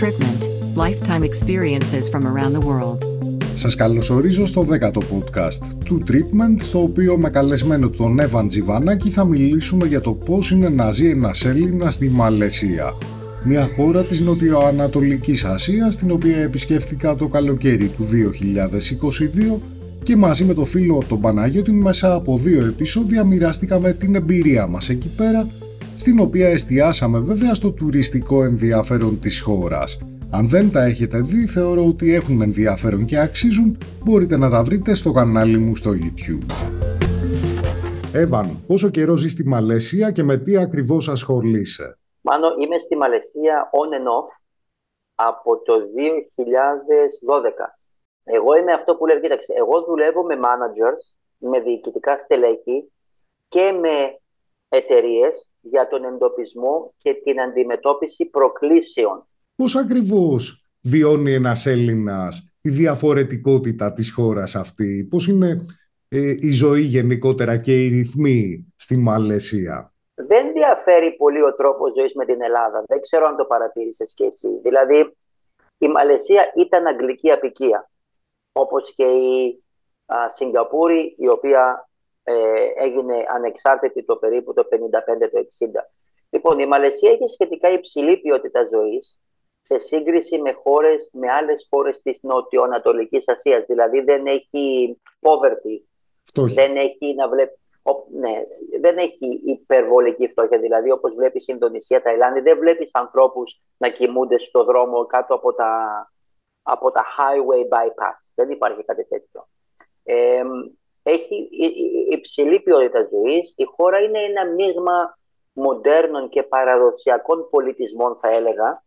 Tripment Lifetime Experiences from around the world. Σας καλωσορίζω στο 10ο podcast του Treatment, στο οποίο με καλεσμένο τον Εύαν Τζιβανάκη θα μιλήσουμε για το πώς είναι να ζει ένας Έλληνα στη Μαλαισία. Μια χώρα της Νοτιοανατολικής Ασίας, την οποία επισκέφθηκα το καλοκαίρι του 2022 και μαζί με το φίλο τον Παναγιώτη μέσα από δύο επεισόδια μοιραστήκαμε την εμπειρία μας εκεί πέρα στην οποία εστιάσαμε βέβαια στο τουριστικό ενδιαφέρον της χώρας. Αν δεν τα έχετε δει, θεωρώ ότι έχουν ενδιαφέρον και αξίζουν, μπορείτε να τα βρείτε στο κανάλι μου στο YouTube. Εύαν, πόσο καιρό ζεις στη Μαλαισία και με τι ακριβώς ασχολείσαι; Μάνο, είμαι στη Μαλαισία on and off από το 2012. Εγώ είμαι αυτό που λέω, κοίταξε, εγώ δουλεύω με managers, με διοικητικά στελέχη και με εταιρείες για τον εντοπισμό και την αντιμετώπιση προκλήσεων. Πώς ακριβώς βιώνει ένας Έλληνας τη διαφορετικότητα της χώρας αυτή, πώς είναι ε, η ζωή γενικότερα και οι ρυθμοί στη Μαλαισία; Δεν διαφέρει πολύ ο τρόπος ζωής με την Ελλάδα. Δεν ξέρω αν το παρατήρησες και εσύ. Δηλαδή, η Μαλαισία ήταν αγγλική απικία, όπως και η α, Σιγκαπούρη, η οποία ε, έγινε ανεξάρτητη το περίπου το 55-60. Λοιπόν, η Μαλαισία έχει σχετικά υψηλή ποιότητα ζωής σε σύγκριση με χώρες, με άλλες χώρες της Νοτιοανατολικής Ασίας. Δηλαδή δεν έχει poverty, δεν έχει να βλέπει ναι, δεν έχει υπερβολική φτώχεια. Δηλαδή, όπως βλέπεις στην Ινδονησία, Ταϊλάνδη, δεν βλέπεις ανθρώπους να κοιμούνται στο δρόμο κάτω από τα, από τα highway bypass. Δεν υπάρχει κάτι τέτοιο. Ε, έχει υψηλή ποιότητα ζωής. Η χώρα είναι ένα μείγμα μοντέρνων και παραδοσιακών πολιτισμών, θα έλεγα.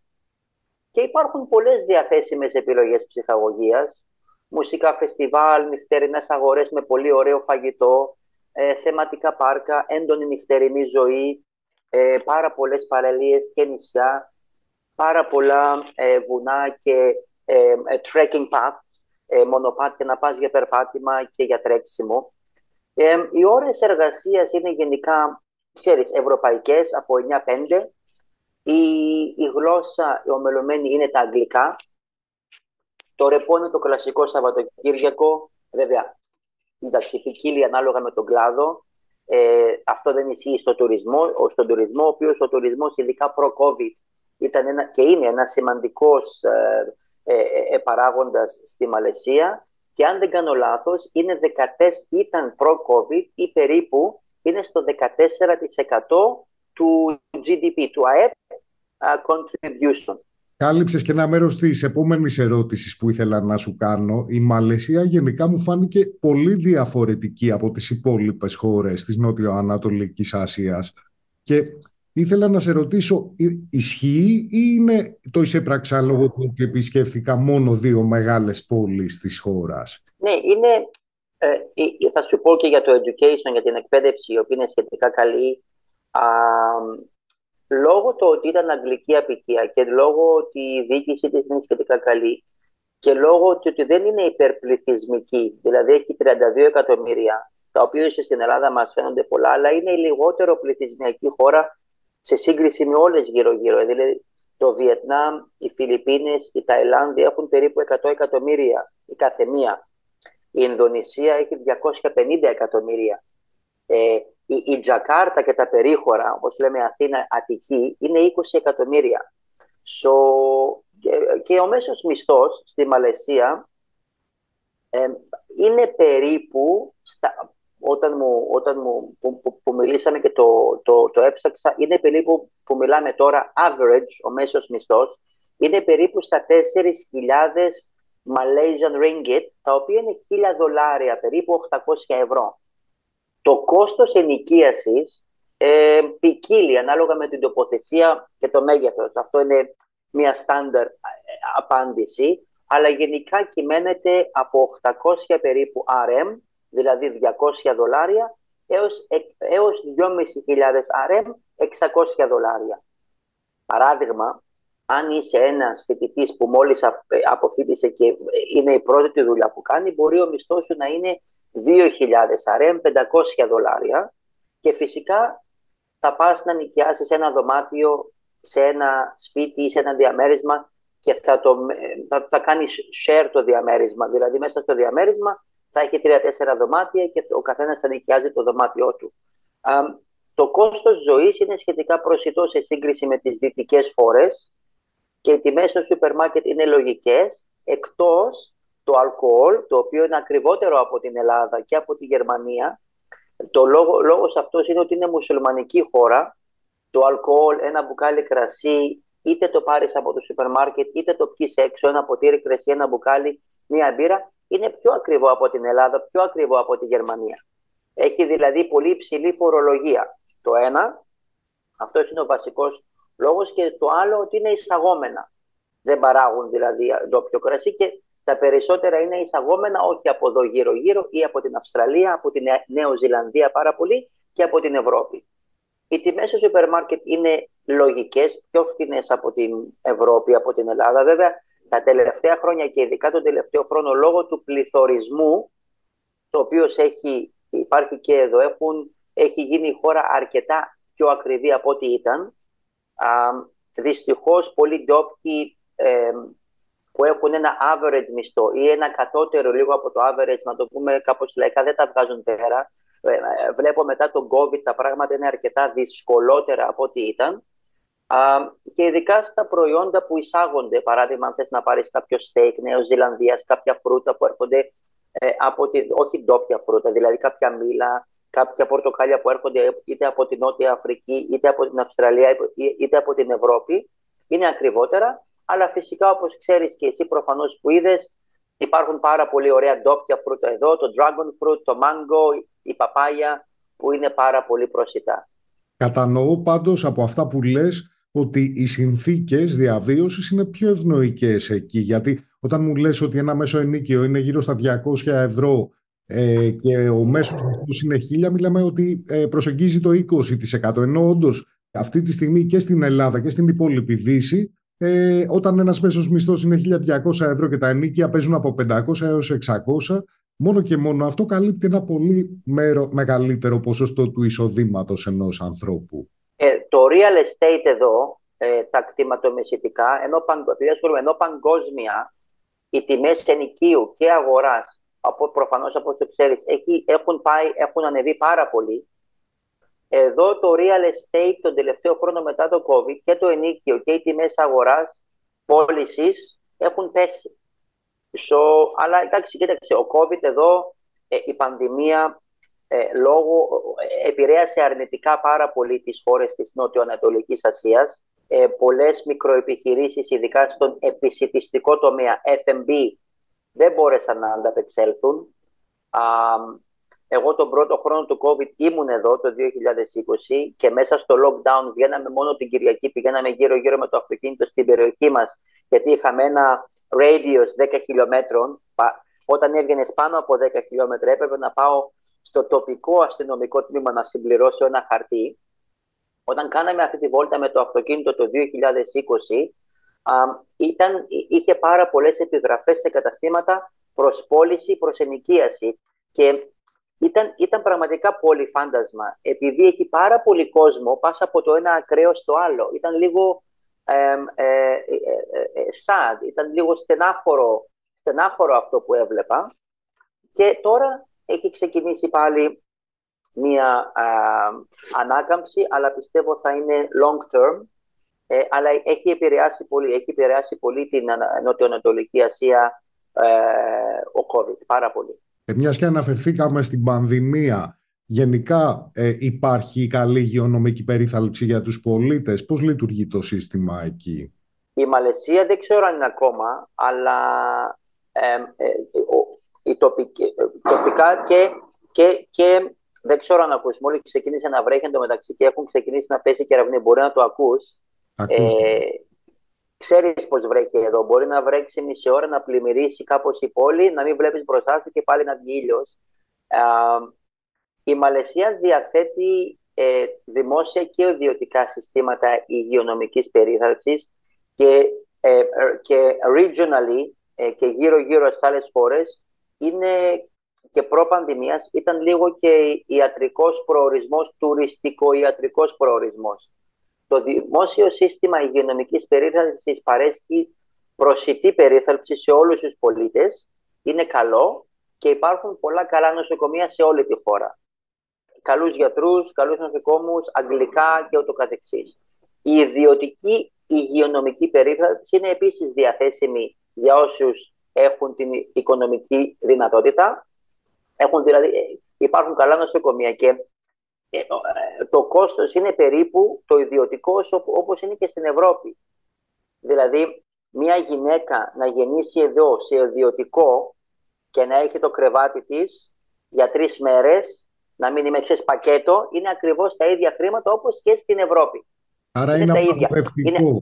Και υπάρχουν πολλές διαθέσιμες επιλογές ψυχαγωγίας. Μουσικά φεστιβάλ, νυχτερινές αγορές με πολύ ωραίο φαγητό, ε, θεματικά πάρκα, έντονη νυχτερινή ζωή, ε, πάρα πολλές παραλίες και νησιά, πάρα πολλά ε, βουνά και ε, trekking paths, μονοπάτια να πας για περπάτημα και για τρέξιμο. οι ώρες εργασίας είναι γενικά, ξέρεις, ευρωπαϊκές από 9-5. Η, η γλώσσα, η ομελωμένη είναι τα αγγλικά. Το ρεπό είναι το κλασικό Σαββατοκύριακο. Βέβαια, εντάξει, ποικίλει ανάλογα με τον κλάδο. Ε, αυτό δεν ισχύει στο τουρισμό. Στον τουρισμό, ο οποίος ο τουρισμός, ειδικά προ-COVID, ήταν ένα, και είναι ένα σημαντικός ε, ε, ε, παράγοντας στη Μαλαισία και αν δεν κάνω λάθος είναι 14, ήταν προ-COVID ή περίπου είναι στο 14% του GDP, του ΑΕΠ contribution. Κάλυψες και ένα μέρος της επόμενης ερώτησης που ήθελα να σου κάνω. Η Μαλαισία γενικά μου φάνηκε πολύ διαφορετική από τις υπόλοιπες χώρες της Νότιο-Ανατολικής Ασίας. Και ήθελα να σε ρωτήσω, ισχύει ή είναι το εισέπραξα λόγω του ότι επισκέφθηκα μόνο δύο μεγάλες πόλεις της χώρας; Ναι, είναι, ε, θα σου πω και για το education, για την εκπαίδευση, η οποία είναι σχετικά καλή. Α, λόγω του ότι ήταν αγγλική απικία και λόγω ότι η διοίκηση της είναι σχετικά καλή και λόγω του ότι δεν είναι υπερπληθυσμική, δηλαδή έχει 32 εκατομμύρια, τα οποία ίσως στην Ελλάδα μας φαίνονται πολλά, αλλά είναι η λιγότερο πληθυσμιακή χώρα σε σύγκριση με όλες γύρω-γύρω. Δηλαδή το Βιετνάμ, οι Φιλιππίνες, η Ταϊλάνδη έχουν περίπου 100 εκατομμύρια η κάθε μία. Η Ινδονησία έχει 250 εκατομμύρια. Ε, η, η Τζακάρτα και τα περίχωρα, όπως λέμε Αθήνα, Αττική, είναι 20 εκατομμύρια. So, και, και ο μέσος μισθός στη Μαλαισία ε, είναι περίπου, στα, όταν, μου, όταν μου, που, που, μιλήσαμε και το, το, το έψαξα, είναι περίπου που μιλάμε τώρα average, ο μέσος μισθός, είναι περίπου στα 4.000 Malaysian ringgit, τα οποία είναι 1.000 δολάρια, περίπου 800 ευρώ. Το κόστος ενοικίασης ε, ποικίλει ανάλογα με την τοποθεσία και το μέγεθος. Αυτό είναι μια στάνταρ ε, απάντηση, αλλά γενικά κυμαίνεται από 800 περίπου RM, δηλαδή 200 δολάρια, έως, έως 2.500 RM, 600 δολάρια. Παράδειγμα, αν είσαι ένας φοιτητής που μόλις αποφύτησε και είναι η πρώτη δουλειά που κάνει, μπορεί ο μισθός σου να είναι 2.000 RM, 500 δολάρια και φυσικά θα πας να νοικιάσεις ένα δωμάτιο σε ένα σπίτι ή σε ένα διαμέρισμα και θα, το, θα, θα κάνεις share το διαμέρισμα. Δηλαδή μέσα στο διαμέρισμα θα έχει τρία-τέσσερα δωμάτια και ο καθένας θα νοικιάζει το δωμάτιό του. το κόστος ζωής είναι σχετικά προσιτό σε σύγκριση με τις δυτικές χώρες και οι τιμές στο σούπερ μάρκετ είναι λογικές, εκτός το αλκοόλ, το οποίο είναι ακριβότερο από την Ελλάδα και από τη Γερμανία. Το λόγο, λόγος αυτός είναι ότι είναι μουσουλμανική χώρα. Το αλκοόλ, ένα μπουκάλι κρασί, είτε το πάρεις από το σούπερ μάρκετ, είτε το πιεις έξω, ένα ποτήρι κρασί, ένα μπουκάλι, μία μπύρα, είναι πιο ακριβό από την Ελλάδα, πιο ακριβό από τη Γερμανία. Έχει δηλαδή πολύ υψηλή φορολογία. Το ένα, αυτός είναι ο βασικός λόγος, και το άλλο ότι είναι εισαγόμενα. Δεν παράγουν δηλαδή ντόπιο κρασί και τα περισσότερα είναι εισαγόμενα όχι από εδώ γύρω-γύρω ή από την Αυστραλία, από την Νέο Ζηλανδία πάρα πολύ και από την Ευρώπη. Οι τιμές στο σούπερ μάρκετ είναι λογικές, πιο φθηνές από την Ευρώπη, από την Ελλάδα. Βέβαια, τα τελευταία χρόνια και ειδικά τον τελευταίο χρόνο λόγω του πληθωρισμού, το οποίο έχει, υπάρχει και εδώ, έχουν, έχει γίνει η χώρα αρκετά πιο ακριβή από ό,τι ήταν. Α, δυστυχώς, πολλοί ντόπιοι ε, που έχουν ένα average μισθό ή ένα κατώτερο λίγο από το average, να το πούμε κάπως λαϊκά, δεν τα βγάζουν πέρα. Ε, ε, βλέπω μετά τον COVID τα πράγματα είναι αρκετά δυσκολότερα από ό,τι ήταν. Και ειδικά στα προϊόντα που εισάγονται, παράδειγμα, αν θες να πάρεις κάποιο steak Νέος Ζηλανδίας, κάποια φρούτα που έρχονται ε, από τη, όχι ντόπια φρούτα, δηλαδή κάποια μήλα, κάποια πορτοκάλια που έρχονται είτε από την Νότια Αφρική, είτε από την Αυστραλία, είτε από την Ευρώπη, είναι ακριβότερα αλλά φυσικά όπως ξέρεις και εσύ προφανώς που είδες, υπάρχουν πάρα πολύ ωραία ντόπια φρούτα εδώ, το dragon fruit, το mango, η παπάγια που είναι πάρα πολύ προσιτά. Κατανοώ πάντως από αυτά που λες ότι οι συνθήκες διαβίωσης είναι πιο ευνοϊκές εκεί γιατί όταν μου λες ότι ένα μέσο ενίκιο είναι γύρω στα 200 ευρώ ε, και ο μέσος μισθός είναι 1000 μιλάμε ότι ε, προσεγγίζει το 20% ενώ όντως αυτή τη στιγμή και στην Ελλάδα και στην υπόλοιπη Δύση ε, όταν ένας μέσος μισθός είναι 1.200 ευρώ και τα ενίκια παίζουν από 500 έως 600, μόνο και μόνο αυτό καλύπτει ένα πολύ μέρο, μεγαλύτερο ποσοστό του εισοδήματος ενός ανθρώπου. Ε, το real estate εδώ, ε, τα κτηματομεσητικά, ενώ, ενώ παγκόσμια οι τιμές ενοικίου και αγοράς, από, προφανώς όπως το ξέρεις, έχουν, πάει, έχουν ανεβεί πάρα πολύ εδώ το real estate τον τελευταίο χρόνο μετά το COVID και το ενίκιο και οι τιμές αγοράς, πώλησης έχουν πέσει. So, αλλά εντάξει, κοίταξε, ο COVID εδώ, ε, η πανδημία ε, λόγω, ε, επηρέασε αρνητικά πάρα πολύ τις χώρες της Νότιο-Ανατολικής Ασίας. Ε, πολλές μικροεπιχειρήσεις, ειδικά στον επισητιστικό τομέα, F&B, δεν μπόρεσαν να ανταπεξέλθουν. Εγώ τον πρώτο χρόνο του COVID ήμουν εδώ το 2020 και μέσα στο lockdown βγαίναμε μόνο την Κυριακή, πηγαίναμε γύρω-γύρω με το αυτοκίνητο στην περιοχή μας γιατί είχαμε ένα radius 10 χιλιόμετρων. Όταν έβγαινες πάνω από 10 χιλιόμετρα έπρεπε να πάω στο τοπικό αστυνομικό τμήμα να συμπληρώσω ένα χαρτί. Όταν κάναμε αυτή τη βόλτα με το αυτοκίνητο το 2020, ήταν, είχε πάρα πολλές επιγραφές σε καταστήματα προς πώληση, προς ενοικίαση. Και ήταν, ήταν πραγματικά πολύ φάντασμα. Επειδή έχει πάρα πολύ κόσμο, πας από το ένα ακραίο στο άλλο. Ήταν λίγο ε, ε, ε, sad, ήταν λίγο στενάφορο, στενάφορο αυτό που έβλεπα. Και τώρα έχει ξεκινήσει πάλι μία ανάκαμψη, αλλά πιστεύω θα είναι long term. αλλά έχει επηρεάσει πολύ, έχει επηρεάσει πολύ την Νοτιοανατολική Ασία ο COVID, πάρα πολύ. Ε, μιας και αναφερθήκαμε στην πανδημία, γενικά ε, υπάρχει καλή υγειονομική περίθαλψη για τους πολίτες. Πώς λειτουργεί το σύστημα εκεί; Η Μαλαισία δεν ξέρω αν είναι ακόμα, αλλά ε, ε, η τοπική, ε, τοπικά και, και, και δεν ξέρω αν ακούς. Μόλις ξεκίνησε να βρέχει εντωμεταξύ και έχουν ξεκινήσει να πέσει κεραυνή. Μπορεί να το ακούς. Ε, Ξέρεις πώς βρέχει εδώ. Μπορεί να βρέξει μισή ώρα, να πλημμυρίσει κάπως η πόλη, να μην βλέπεις μπροστά σου και πάλι να βγει ήλιος. Η Μαλαισία διαθέτει ε, δημόσια και ιδιωτικά συστήματα υγειονομικής περίθαλψης και, ε, και regionally ε, και γύρω-γύρω στις άλλες χώρες είναι και προ-πανδημίας ήταν λίγο και ιατρικός προορισμός, τουριστικό-ιατρικός προορισμός. Το δημόσιο σύστημα υγειονομικής περίθαλψης παρέσχει προσιτή περίθαλψη σε όλους τους πολίτες είναι καλό και υπάρχουν πολλά καλά νοσοκομεία σε όλη τη χώρα. Καλούς γιατρούς, καλούς νοσοκόμους, αγγλικά και ούτω καθεξής. Η ιδιωτική υγειονομική περίθαλψη είναι επίσης διαθέσιμη για όσους έχουν την οικονομική δυνατότητα. Έχουν δηλαδή, ε, υπάρχουν καλά νοσοκομεία και ε, ε, το κόστος είναι περίπου το ιδιωτικό όπως είναι και στην Ευρώπη. Δηλαδή, μια γυναίκα να γεννήσει εδώ σε ιδιωτικό και να έχει το κρεβάτι της για τρεις μέρες, να μην είμαι ξέρεις πακέτο, είναι ακριβώς τα ίδια χρήματα όπως και στην Ευρώπη. Άρα είναι, είναι απαγορευτικό είναι...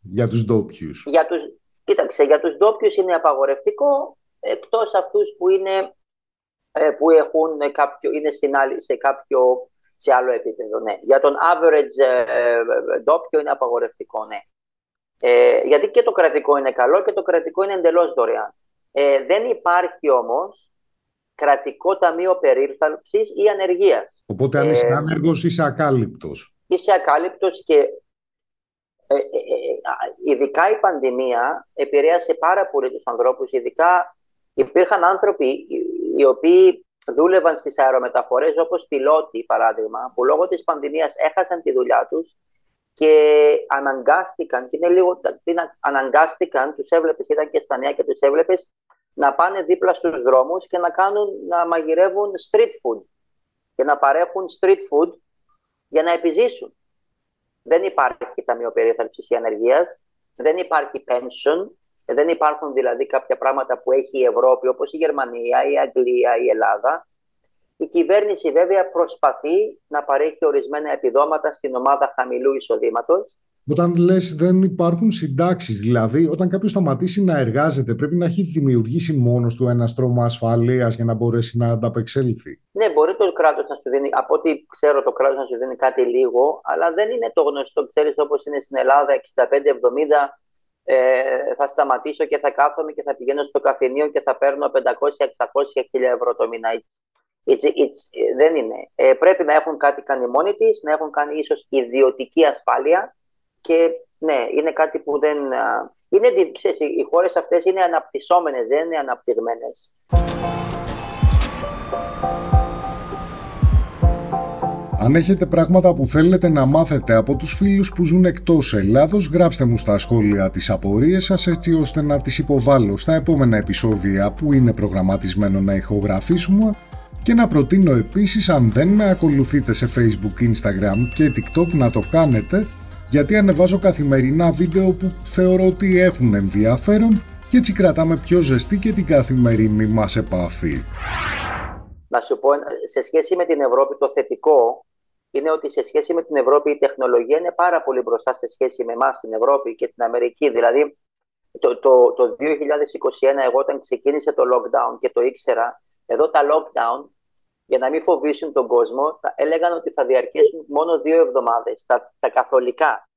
για τους ντόπιους. Για τους... Κοίταξε, για τους ντόπιους είναι απαγορευτικό, εκτός αυτούς που είναι, ε, που έχουν κάποιο, είναι στην άλλη, σε κάποιο σε άλλο επίπεδο. Ναι. Για τον average ε, ε, ντόπιο είναι απαγορευτικό, ναι. Ε, γιατί και το κρατικό είναι καλό και το κρατικό είναι εντελώς δωρεάν. Ε, δεν υπάρχει όμως κρατικό ταμείο περίθαλψης ή ανεργίας. Οπότε αν είσαι ε, άνεργος είσαι ακάλυπτος. Είσαι ακάλυπτος και ε, ειδικά η πανδημία επηρέασε πάρα πολύ τους ανθρώπους. Ειδικά υπήρχαν άνθρωποι οι οποίοι δούλευαν στις αερομεταφορές όπως πιλότοι παράδειγμα που λόγω της πανδημίας έχασαν τη δουλειά τους και αναγκάστηκαν, και είναι λίγο, αναγκάστηκαν, τους έβλεπες, ήταν και στα νέα και τους έβλεπες, να πάνε δίπλα στους δρόμους και να, κάνουν, να μαγειρεύουν street food και να παρέχουν street food για να επιζήσουν. Δεν υπάρχει ταμείο περίθαλψης ή ανεργίας, δεν υπάρχει pension, δεν υπάρχουν δηλαδή κάποια πράγματα που έχει η Ευρώπη όπως η Γερμανία, η Αγγλία, η Ελλάδα η κυβέρνηση βέβαια προσπαθεί να παρέχει ορισμένα επιδόματα στην ομάδα χαμηλού εισοδήματος. Όταν λες δεν υπάρχουν συντάξεις, δηλαδή όταν κάποιος σταματήσει να εργάζεται, πρέπει να έχει δημιουργήσει μόνος του ένα στρώμα ασφαλείας για να μπορέσει να ανταπεξέλθει. Ναι, μπορεί το κράτος να σου δίνει, από ό,τι ξέρω, το κράτος να σου δίνει κάτι λίγο, αλλά δεν είναι το γνωστό, ξέρεις όπως είναι στην Ελλάδα 65-70. Ε, θα σταματήσω και θα κάθομαι και θα πηγαίνω στο καφενείο και θα παίρνω 500-600 ευρώ το μήνα. It's, it's, δεν είναι. Ε, πρέπει να έχουν κάτι κάνει μόνοι της, να έχουν κάνει ίσως ιδιωτική ασφάλεια και ναι, είναι κάτι που δεν... Είναι, ξέρεις, οι χώρες αυτές είναι αναπτυσσόμενες, δεν είναι αναπτυγμένες. Αν έχετε πράγματα που θέλετε να μάθετε από τους φίλους που ζουν εκτός Ελλάδος, γράψτε μου στα σχόλια τις απορίες σας έτσι ώστε να τις υποβάλω στα επόμενα επεισόδια που είναι προγραμματισμένο να ηχογραφήσουμε και να προτείνω επίσης αν δεν με ακολουθείτε σε Facebook, Instagram και TikTok να το κάνετε γιατί ανεβάζω καθημερινά βίντεο που θεωρώ ότι έχουν ενδιαφέρον και έτσι κρατάμε πιο ζεστή και την καθημερινή μας επαφή. Να σου πω, σε σχέση με την Ευρώπη το θετικό είναι ότι σε σχέση με την Ευρώπη η τεχνολογία είναι πάρα πολύ μπροστά σε σχέση με εμάς την Ευρώπη και την Αμερική. Δηλαδή το, το, το 2021 εγώ όταν ξεκίνησε το lockdown και το ήξερα εδώ τα lockdown, για να μην φοβήσουν τον κόσμο, θα έλεγαν ότι θα διαρκέσουν μόνο δύο εβδομάδες, τα, τα καθολικά.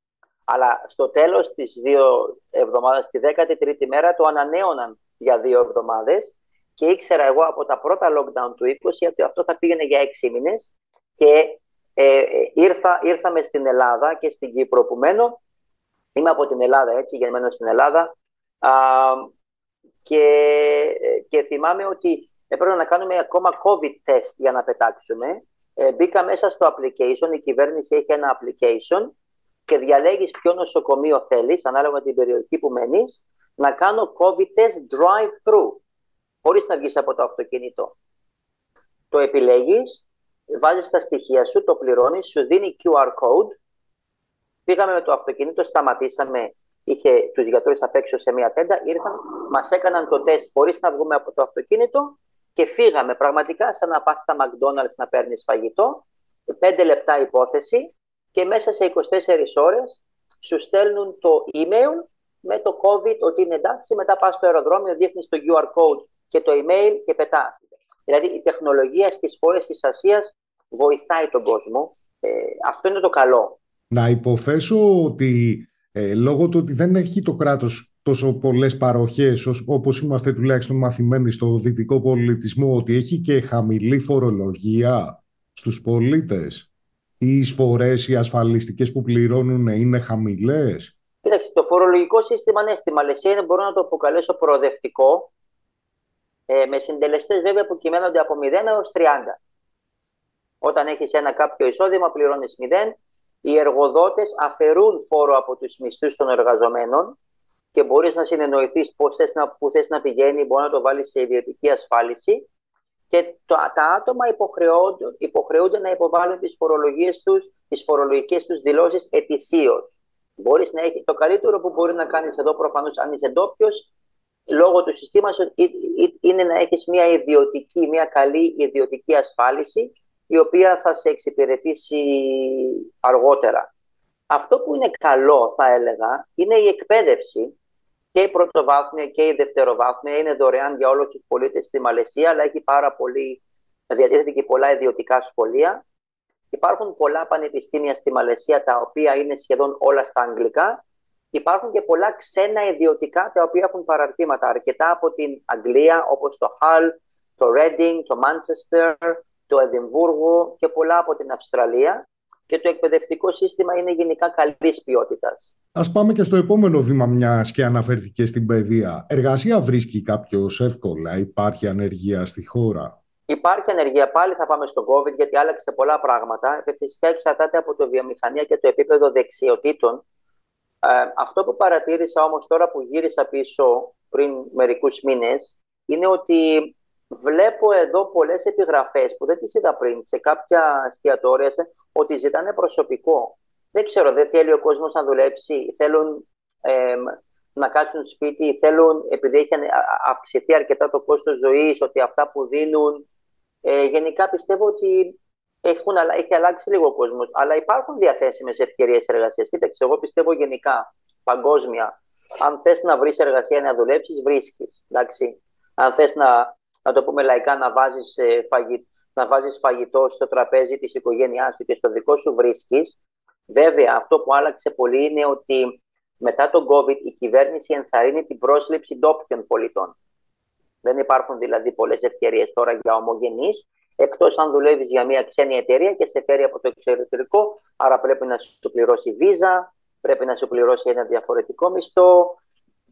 Αλλά στο τέλος της δύο εβδομάδες, τη 13η μέρα, το ανανέωναν για δύο εβδομάδες και ήξερα εγώ από τα πρώτα lockdown του 20 ότι αυτό θα πήγαινε για έξι μήνες και ε, ε, ήρθα, ήρθαμε στην Ελλάδα και στην Κύπρο που μένω. Είμαι από την Ελλάδα, έτσι, γεννημένος στην Ελλάδα. Α, και, ε, και θυμάμαι ότι έπρεπε να κάνουμε ακόμα COVID test για να πετάξουμε. Ε, μπήκα μέσα στο application, η κυβέρνηση έχει ένα application και διαλέγεις ποιο νοσοκομείο θέλεις, ανάλογα με την περιοχή που μένεις, να κάνω COVID test drive-through, χωρίς να βγεις από το αυτοκίνητο. Το επιλέγεις, βάζεις τα στοιχεία σου, το πληρώνεις, σου δίνει QR code, πήγαμε με το αυτοκίνητο, σταματήσαμε, είχε τους γιατρούς απ' έξω σε μια τέντα, ήρθαν, μας έκαναν το τεστ χωρίς να βγούμε από το αυτοκίνητο και φύγαμε πραγματικά σαν να πας στα McDonald's να παίρνεις φαγητό, πέντε λεπτά υπόθεση και μέσα σε 24 ώρες σου στέλνουν το email με το COVID ότι είναι εντάξει, μετά πας στο αεροδρόμιο, δείχνεις το QR code και το email και πετάς. Δηλαδή η τεχνολογία στις χώρες της Ασίας βοηθάει τον κόσμο. Ε, αυτό είναι το καλό. Να υποθέσω ότι ε, λόγω του ότι δεν έχει το κράτος τόσο πολλές παροχές όπως είμαστε τουλάχιστον μαθημένοι στο δυτικό πολιτισμό ότι έχει και χαμηλή φορολογία στους πολίτες. Οι εισφορές, οι ασφαλιστικές που πληρώνουν είναι χαμηλές. Κοίταξε, το φορολογικό σύστημα ναι, στη Μαλαισία μπορώ να το αποκαλέσω προοδευτικό, ε, με συντελεστές βέβαια που κυμαίνονται από 0 έως 30. Όταν έχεις ένα κάποιο εισόδημα πληρώνεις 0, οι εργοδότες αφαιρούν φόρο από τους μισθούς των εργαζομένων και μπορείς να συνεννοηθείς πώς θες να, που θες να πηγαίνει, μπορεί να το βάλεις σε ιδιωτική ασφάλιση και το, τα άτομα υποχρεούνται, υποχρεούνται να υποβάλουν τις φορολογίες τους, τις φορολογικές τους δηλώσεις ετησίως. Μπορείς να έχεις το καλύτερο που μπορεί να κάνεις εδώ προφανώς αν είσαι ντόπιος, λόγω του συστήματος είναι να έχεις μια ιδιωτική, μια καλή ιδιωτική ασφάλιση η οποία θα σε εξυπηρετήσει αργότερα. Αυτό που είναι καλό θα έλεγα είναι η εκπαίδευση και η πρωτοβάθμια και η δευτεροβάθμια είναι δωρεάν για όλους τους πολίτες στη Μαλαισία αλλά έχει πάρα πολύ, διατίθεται και πολλά ιδιωτικά σχολεία. Υπάρχουν πολλά πανεπιστήμια στη Μαλαισία τα οποία είναι σχεδόν όλα στα αγγλικά. Υπάρχουν και πολλά ξένα ιδιωτικά τα οποία έχουν παραρτήματα αρκετά από την Αγγλία όπως το Hull, το Reading, το Manchester, το Εδιμβούργο και πολλά από την Αυστραλία και το εκπαιδευτικό σύστημα είναι γενικά καλής ποιότητας. Α πάμε και στο επόμενο βήμα, μιας και αναφέρθηκε στην παιδεία. Εργασία βρίσκει κάποιος εύκολα, υπάρχει ανεργία στη χώρα; Υπάρχει ανεργία πάλι, θα πάμε στο COVID, γιατί άλλαξε πολλά πράγματα. Φυσικά εξαρτάται από το βιομηχανία και το επίπεδο δεξιοτήτων. Ε, αυτό που παρατήρησα όμως τώρα που γύρισα πίσω πριν μερικούς μήνες είναι ότι Βλέπω εδώ πολλές επιγραφές που δεν τις είδα πριν σε κάποια εστιατόρια ότι ζητάνε προσωπικό. Δεν ξέρω, δεν θέλει ο κόσμος να δουλέψει, θέλουν να κάτσουν σπίτι, θέλουν, επειδή έχει αυξηθεί αρκετά το κόστος ζωής, ότι αυτά που δίνουν. Ε, γενικά πιστεύω ότι έχουν, έχει αλλάξει λίγο ο κόσμος, αλλά υπάρχουν διαθέσιμες ευκαιρίες εργασίας. Κοίταξε, εγώ πιστεύω γενικά, παγκόσμια. Αν θες να βρεις εργασία να δουλέψεις, βρίσκεις. Εντάξει. Αν θες να να το πούμε λαϊκά, να βάζεις, ε, να βάζεις φαγητό στο τραπέζι της οικογένειάς σου και στο δικό σου βρίσκεις. Βέβαια, αυτό που άλλαξε πολύ είναι ότι μετά τον COVID η κυβέρνηση ενθαρρύνει την πρόσληψη ντόπιων πολιτών. Δεν υπάρχουν δηλαδή πολλές ευκαιρίες τώρα για ομογενείς, εκτός αν δουλεύεις για μια ξένη εταιρεία και σε φέρει από το εξωτερικό, άρα πρέπει να σου πληρώσει βίζα, πρέπει να σου πληρώσει ένα διαφορετικό μισθό,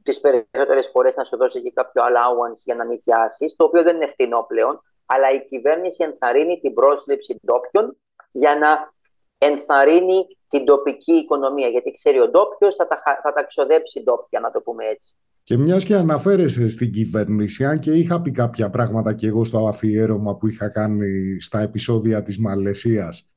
τις περισσότερες φορές να σου δώσει και κάποιο allowance για να νοικιάσεις, το οποίο δεν είναι φθηνό πλέον, αλλά η κυβέρνηση ενθαρρύνει την πρόσληψη ντόπιων για να ενθαρρύνει την τοπική οικονομία. Γιατί ξέρει ο ντόπιος θα, τα, θα τα ξοδέψει ντόπια, να το πούμε έτσι. Και μιας και αναφέρεσαι στην κυβέρνηση, αν και είχα πει κάποια πράγματα και εγώ στο αφιέρωμα που είχα κάνει στα επεισόδια της Μαλαισίας,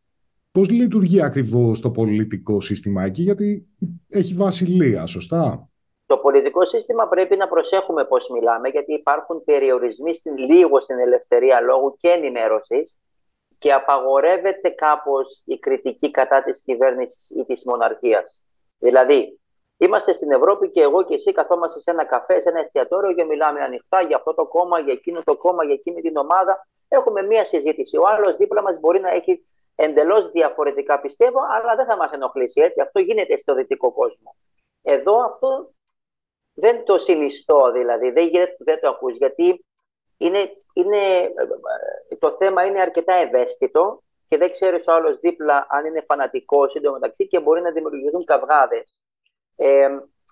πώς λειτουργεί ακριβώς το πολιτικό σύστημα εκεί, γιατί έχει βασιλεία, σωστά; Το πολιτικό σύστημα πρέπει να προσέχουμε πώς μιλάμε, γιατί υπάρχουν περιορισμοί στην, λίγο στην ελευθερία λόγου και ενημέρωσης και απαγορεύεται κάπως η κριτική κατά της κυβέρνησης ή της μοναρχίας. Δηλαδή, είμαστε στην Ευρώπη και εγώ και εσύ καθόμαστε σε ένα καφέ, σε ένα εστιατόριο και μιλάμε ανοιχτά για αυτό το κόμμα, για εκείνο το κόμμα, για εκείνη την ομάδα. Έχουμε μία συζήτηση. Ο άλλος δίπλα μας μπορεί να έχει εντελώς διαφορετικά πιστεύω, αλλά δεν θα μας ενοχλήσει έτσι. Αυτό γίνεται στο δυτικό κόσμο. Εδώ αυτό δεν το συνιστώ δηλαδή, δεν, δεν το ακούς, γιατί είναι, είναι, το θέμα είναι αρκετά ευαίσθητο και δεν ξέρεις ο άλλος δίπλα αν είναι φανατικός ή μεταξύ και μπορεί να δημιουργηθούν καυγάδες. Ε,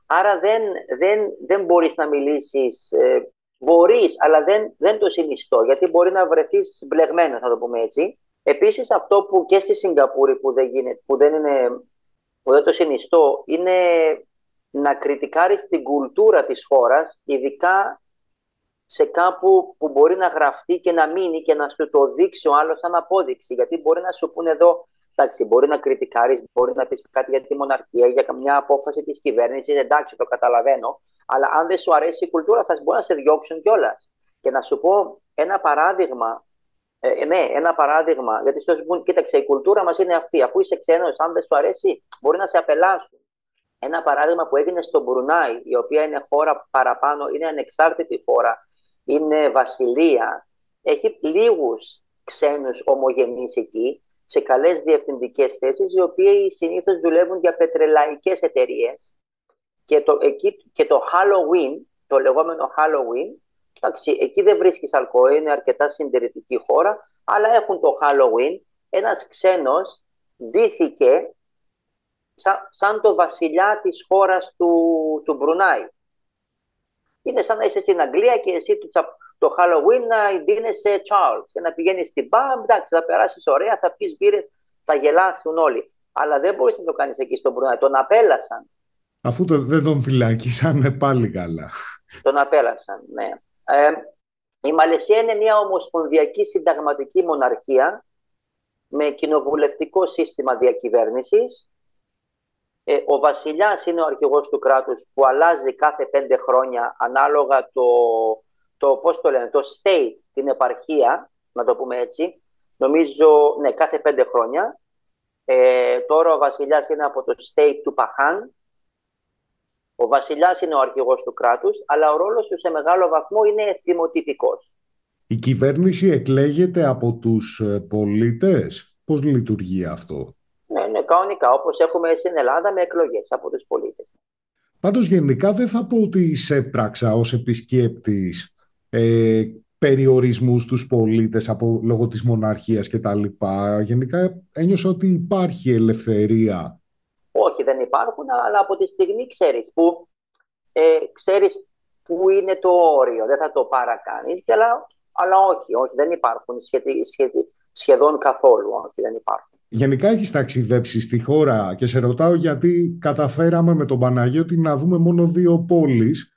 άρα δεν, δεν, δεν μπορείς να μιλήσεις, ε, μπορείς, αλλά δεν, δεν το συνιστώ, γιατί μπορεί να βρεθείς μπλεγμένος, να το πούμε έτσι. Επίσης αυτό που και στη Σιγκαπούρη που δεν, γίνεται, που δεν, είναι, που δεν το συνιστώ, είναι να κριτικάρεις την κουλτούρα της χώρας, ειδικά σε κάπου που μπορεί να γραφτεί και να μείνει και να σου το δείξει ο άλλος σαν απόδειξη. Γιατί μπορεί να σου πούνε εδώ, εντάξει, μπορεί να κριτικάρεις, μπορεί να πεις κάτι για τη μοναρχία, για καμιά απόφαση της κυβέρνησης, εντάξει, το καταλαβαίνω, αλλά αν δεν σου αρέσει η κουλτούρα θα μπορεί να σε διώξουν κιόλας. Και να σου πω ένα παράδειγμα ε, ναι, ένα παράδειγμα. Γιατί στο κοίταξε, η κουλτούρα μας είναι αυτή. Αφού είσαι ξένος, αν δεν σου αρέσει, μπορεί να σε απελάσουν. Ένα παράδειγμα που έγινε στο Μπρουνάι, η οποία είναι χώρα παραπάνω, είναι ανεξάρτητη χώρα, είναι βασιλεία, έχει λίγους ξένους ομογενείς εκεί, σε καλές διευθυντικές θέσεις, οι οποίοι συνήθως δουλεύουν για πετρελαϊκές εταιρείες. Και το, εκεί, και το Halloween, το λεγόμενο Halloween, εντάξει, εκεί δεν βρίσκεις αλκοόλ, είναι αρκετά συντηρητική χώρα, αλλά έχουν το Halloween. Ένας ξένος ντύθηκε σαν, το βασιλιά της χώρας του, του Μπρουνάι. Είναι σαν να είσαι στην Αγγλία και εσύ το, το Halloween να δίνεσαι Charles και να πηγαίνεις στην μπαμ, εντάξει θα περάσεις ωραία, θα πεις μπύρες, θα γελάσουν όλοι. Αλλά δεν μπορείς να το κάνεις εκεί στον Μπρουνάι, τον απέλασαν. Αφού το, δεν τον φυλάκισαν πάλι καλά. Τον απέλασαν, ναι. Ε, η Μαλαισία είναι μια ομοσπονδιακή συνταγματική μοναρχία με κοινοβουλευτικό σύστημα διακυβέρνησης. Ε, ο βασιλιάς είναι ο αρχηγός του κράτους που αλλάζει κάθε πέντε χρόνια ανάλογα το, το, πώς το, λένε, το state, την επαρχία, να το πούμε έτσι. Νομίζω, ναι, κάθε πέντε χρόνια. Ε, τώρα ο βασιλιάς είναι από το state του Παχάν. Ο βασιλιάς είναι ο αρχηγός του κράτους, αλλά ο ρόλος του σε μεγάλο βαθμό είναι θυμοτυπικός. Η κυβέρνηση εκλέγεται από τους ε, πολίτες; Πώς λειτουργεί αυτό; Ναι, ναι, κανονικά, όπως έχουμε στην Ελλάδα με εκλογές από τους πολίτες. Πάντως γενικά δεν θα πω ότι εισέπραξα ως επισκέπτης ε, περιορισμούς στους πολίτες από, λόγω της μοναρχίας και τα λοιπά. Γενικά ένιωσα ότι υπάρχει ελευθερία. Όχι, δεν υπάρχουν, αλλά από τη στιγμή ξέρεις που, ε, ξέρεις που είναι το όριο, δεν θα το παρακάνεις, αλλά αλλά όχι, όχι, δεν υπάρχουν σχεδόν καθόλου, όχι, δεν υπάρχουν. Γενικά έχεις ταξιδέψει στη χώρα και σε ρωτάω γιατί καταφέραμε με τον Παναγιώτη να δούμε μόνο δύο πόλεις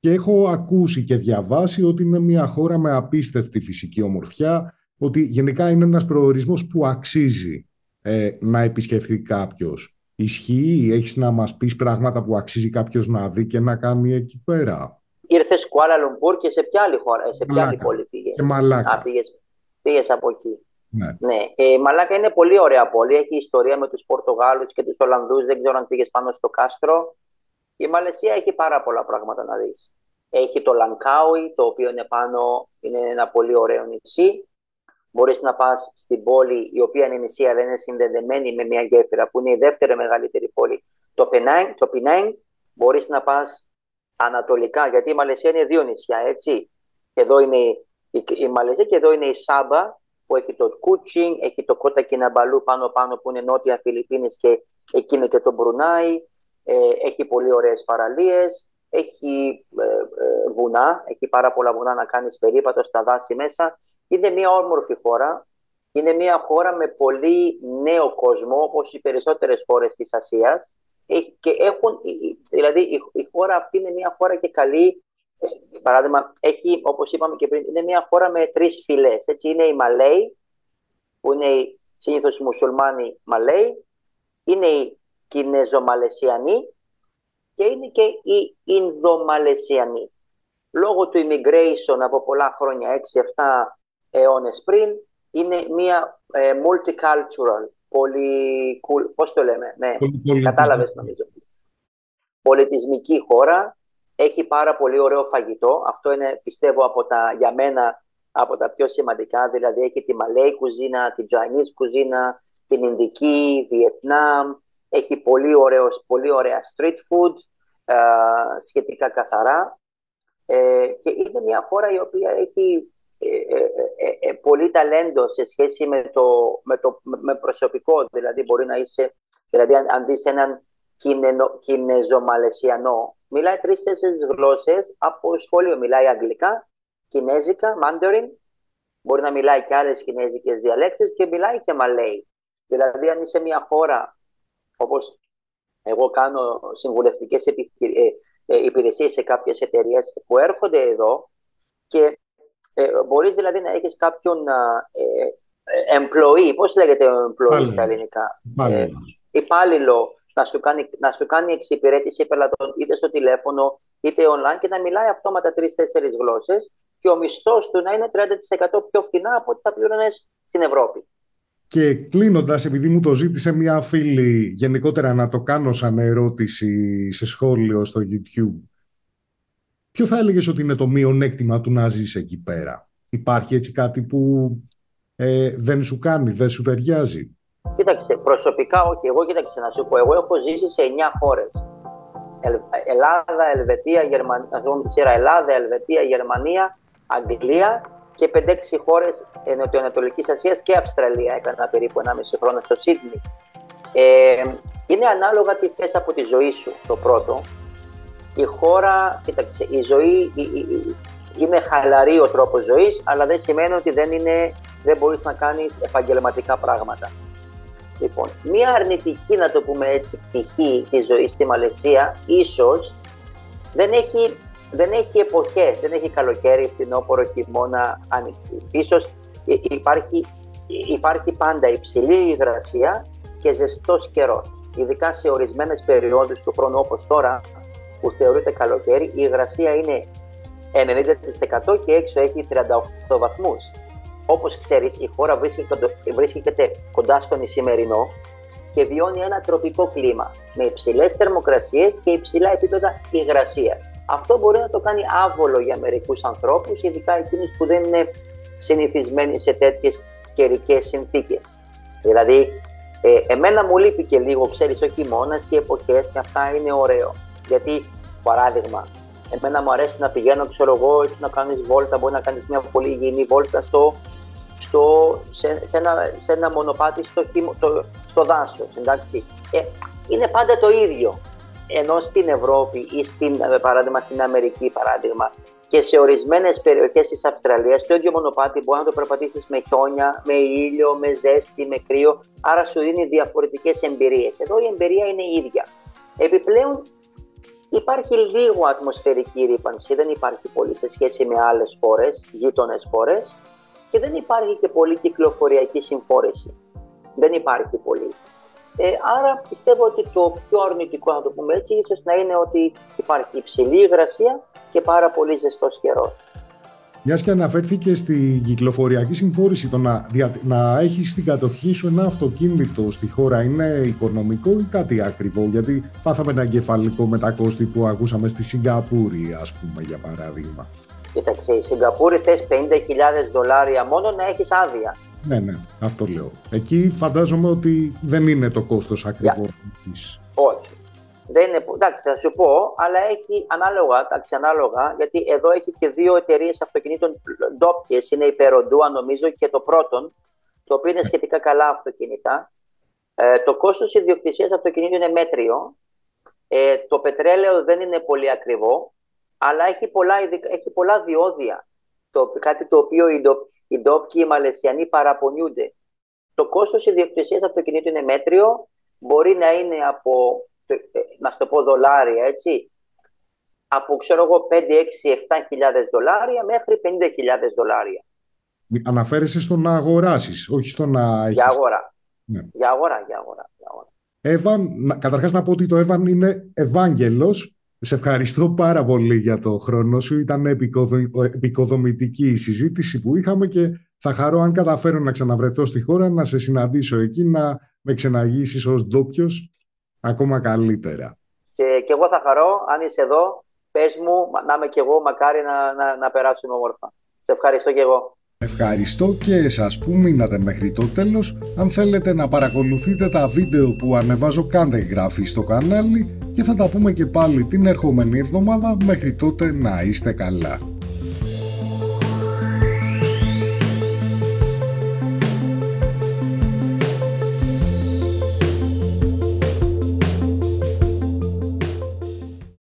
και έχω ακούσει και διαβάσει ότι είναι μια χώρα με απίστευτη φυσική ομορφιά, ότι γενικά είναι ένας προορισμός που αξίζει ε, να επισκεφθεί κάποιος. Ισχύει, έχεις να μας πεις πράγματα που αξίζει κάποιος να δει και να κάνει εκεί πέρα; Ήρθε Κουάλα Λουμπούρ και σε ποια άλλη χώρα, σε ποια άλλη πόλη πήγες; Και Μαλάκα. Α, πήγες, πήγες από εκεί. Ναι. ναι. Ε, Μαλάκα είναι πολύ ωραία πόλη. Έχει ιστορία με τους Πορτογάλους και τους Ολλανδούς. Δεν ξέρω αν πήγες πάνω στο κάστρο. Η Μαλαισία έχει πάρα πολλά πράγματα να δεις. Έχει το Λανκάουι, το οποίο είναι πάνω, είναι ένα πολύ ωραίο νησί. Μπορείς να πας στην πόλη, η οποία είναι νησί, αλλά είναι συνδεδεμένη με μια γέφυρα, που είναι η δεύτερη μεγαλύτερη πόλη, το Penang. Το Penang. Μπορείς να πας ανατολικά, γιατί η Μαλαισία είναι δύο νησιά, έτσι. Εδώ είναι η, η Μαλαισία και εδώ είναι η Σάμπα, που έχει το Κούτσινγκ, έχει το Κότα Κιναμπαλού πάνω πάνω που είναι νότια Φιλιππίνες και εκεί είναι και το Μπρουνάι, ε, έχει πολύ ωραίες παραλίες, έχει ε, ε, βουνά, έχει πάρα πολλά βουνά να κάνεις περίπατο στα δάση μέσα. Είναι μια όμορφη χώρα, είναι μια χώρα με πολύ νέο κόσμο, όπως οι περισσότερες χώρες της Ασίας. Και έχουν, δηλαδή η, χώρα αυτή είναι μια χώρα και καλή, ε, παράδειγμα, έχει, όπως είπαμε και πριν, είναι μια χώρα με τρεις φυλές. Έτσι, είναι οι Μαλέοι, που είναι οι συνήθως οι μουσουλμάνοι Μαλέοι, είναι οι Κινέζο-Μαλαισιανοί και είναι και οι Ινδομαλαισιανοί. Λόγω του immigration από πολλά χρόνια, 6-7 αιώνες πριν, είναι μια ε, multicultural πολύ, πώς το λέμε, ναι, κατάλαβες νομίζω. Πολιτισμική χώρα, έχει πάρα πολύ ωραίο φαγητό, αυτό είναι πιστεύω από τα, για μένα από τα πιο σημαντικά, δηλαδή έχει τη Μαλέη κουζίνα, την Chinese κουζίνα, την Ινδική, Βιετνάμ, έχει πολύ, ωραίος, πολύ ωραία street food, σχετικά καθαρά. Ε, και είναι μια χώρα η οποία έχει ε, ε, ε, πολύ ταλέντο σε σχέση με το, με το με προσωπικό. Δηλαδή, μπορεί να είσαι, δηλαδή, αν, αν δεις έναν Κινεζομαλαισιανό, μιλάει τρει-τέσσερι γλώσσες από σχολείο. Μιλάει αγγλικά, κινέζικα, μάντεριν, μπορεί να μιλάει και άλλες κινέζικες διαλέκτες και μιλάει και μαλέι. Δηλαδή, αν είσαι μια χώρα, όπως εγώ κάνω συμβουλευτικές υπηρεσίες σε κάποιες εταιρείες που έρχονται εδώ και ε, μπορείς δηλαδή να έχεις κάποιον ε, ε, employee, πώς λέγεται ο employee στα ελληνικά, ε, υπάλληλο να σου, κάνει, να σου κάνει εξυπηρέτηση πελατών είτε στο τηλέφωνο είτε online και να μιλάει αυτόματα τρει-τέσσερι γλώσσες και ο μισθός του να είναι 30% πιο φθηνά από ό,τι θα πλήρωνες στην Ευρώπη. Και κλείνοντας, επειδή μου το ζήτησε μια φίλη γενικότερα να το κάνω σαν ερώτηση σε σχόλιο στο YouTube, Ποιο θα έλεγες ότι είναι το μειονέκτημα του να ζεις εκεί πέρα; Υπάρχει έτσι κάτι που ε, δεν σου κάνει, δεν σου ταιριάζει; Κοίταξε, προσωπικά όχι. Εγώ κοίταξε να σου πω, εγώ έχω ζήσει σε 9 χώρες. Ελλάδα, Ελβετία, Γερμανία, σειρά Ελλάδα, Ελβετία, Γερμανία, Αγγλία και 5-6 χώρες Νοτιοανατολικής Ασίας και Αυστραλία. Έκανα περίπου 1,5 χρόνο στο Σίδνη. Ε, είναι ανάλογα τι θες από τη ζωή σου, το πρώτο. Η χώρα, κοίταξε, η ζωή, η, η, είναι χαλαρή ο τρόπος ζωής, αλλά δεν σημαίνει ότι δεν, είναι, δεν μπορείς να κάνεις επαγγελματικά πράγματα. Λοιπόν, μία αρνητική, να το πούμε έτσι, πτυχή της ζωής στη Μαλαισία, ίσως δεν έχει, δεν έχει εποχές, δεν έχει καλοκαίρι, φθινόπωρο, χειμώνα, άνοιξη. Ίσως υπάρχει, υπάρχει πάντα υψηλή υγρασία και ζεστός καιρός. Ειδικά σε ορισμένες περιόδους του χρόνου όπως τώρα, που θεωρείται καλοκαίρι, η υγρασία είναι 90% και έξω έχει 38 βαθμούς. Όπως ξέρεις, η χώρα βρίσκεται κοντά στον Ισημερινό και βιώνει ένα τροπικό κλίμα με υψηλές θερμοκρασίες και υψηλά επίπεδα υγρασίας. Αυτό μπορεί να το κάνει άβολο για μερικούς ανθρώπους, ειδικά εκείνους που δεν είναι συνηθισμένοι σε τέτοιες καιρικές συνθήκες. Δηλαδή, ε, εμένα μου λείπει και λίγο, ξέρεις, ο χειμώνας, οι εποχές και αυτά είναι ωραίο. Γιατί, παράδειγμα, εμένα μου αρέσει να πηγαίνω, ξέρω εγώ, να κάνεις βόλτα, μπορεί να κάνεις μια πολύ υγιεινή βόλτα στο στο, σε, σε, ένα, σε ένα μονοπάτι στο, στο, στο δάσος, εντάξει. Ε, είναι πάντα το ίδιο. Ενώ στην Ευρώπη ή στην, παράδειγμα, στην Αμερική, παράδειγμα, και σε ορισμένες περιοχές της Αυστραλίας, το ίδιο μονοπάτι μπορεί να το περπατήσεις με χιόνια, με ήλιο, με ζέστη, με κρύο. Άρα σου δίνει διαφορετικές εμπειρίες. Εδώ η εμπειρία είναι η ίδια. Επιπλέον, υπάρχει λίγο ατμοσφαιρική ρήπανση, δεν υπάρχει πολύ σε σχέση με άλλες χώρες, γείτονες χώρες και δεν υπάρχει και πολύ κυκλοφοριακή συμφόρηση. Δεν υπάρχει πολύ. Ε, άρα πιστεύω ότι το πιο αρνητικό, να το πούμε έτσι, ίσως να είναι ότι υπάρχει υψηλή υγρασία και πάρα πολύ ζεστός καιρός. Μιας και αναφέρθηκε στην κυκλοφοριακή συμφόρηση, το να, να έχεις στην κατοχή σου ένα αυτοκίνητο στη χώρα είναι οικονομικό ή κάτι ακριβό, γιατί πάθαμε ένα εγκεφαλικό με τα κόστη που ακούσαμε στη Σιγκαπούρη, ας πούμε, για παράδειγμα. Κοίταξε, η Σιγκαπούρη θες 50.000 δολάρια μόνο να έχεις άδεια. Ναι, ναι, αυτό λέω. Εκεί φαντάζομαι ότι δεν είναι το κόστος ακριβώς. Όχι. Δεν είναι, εντάξει, θα σου πω, αλλά έχει ανάλογα, εντάξει, ανάλογα, γιατί εδώ έχει και δύο εταιρείες αυτοκινήτων ντόπιες. Είναι η Περοντούα, νομίζω, και το πρώτον, το οποίο είναι σχετικά καλά αυτοκίνητα. Ε, το κόστος ιδιοκτησίας αυτοκινήτου είναι μέτριο. Ε, το πετρέλαιο δεν είναι πολύ ακριβό αλλά έχει πολλά, έχει πολλά διόδια. Το, κάτι το οποίο οι, ντο, οι ντόπιοι οι Μαλαισιανοί παραπονιούνται. Το κόστος ιδιοκτησίας αυτοκινήτου είναι μέτριο, μπορεί να είναι από, ε, να στο πω δολάρια, έτσι, από ξέρω εγώ 5, 6, 7 χιλιάδες δολάρια μέχρι 50 χιλιάδες δολάρια. Αναφέρεσαι στο να αγοράσεις, όχι στο να έχεις... Για αγορά. Ναι. Για αγορά, για αγορά. Για αγορά. Εύαν, καταρχάς να πω ότι το Εύαν είναι Ευάγγελος σε ευχαριστώ πάρα πολύ για το χρόνο σου. Ήταν επικοδομητική η συζήτηση που είχαμε και θα χαρώ αν καταφέρω να ξαναβρεθώ στη χώρα, να σε συναντήσω εκεί, να με ξεναγήσεις ως ντόπιος ακόμα καλύτερα. Και, και εγώ θα χαρώ, αν είσαι εδώ, πες μου, να είμαι και εγώ, μακάρι να, να, να περάσουμε όμορφα. Σε ευχαριστώ και εγώ. Ευχαριστώ και εσάς που μείνατε μέχρι το τέλος. Αν θέλετε να παρακολουθείτε τα βίντεο που ανεβάζω κάντε εγγραφή στο κανάλι και θα τα πούμε και πάλι την ερχόμενη εβδομάδα. Μέχρι τότε να είστε καλά.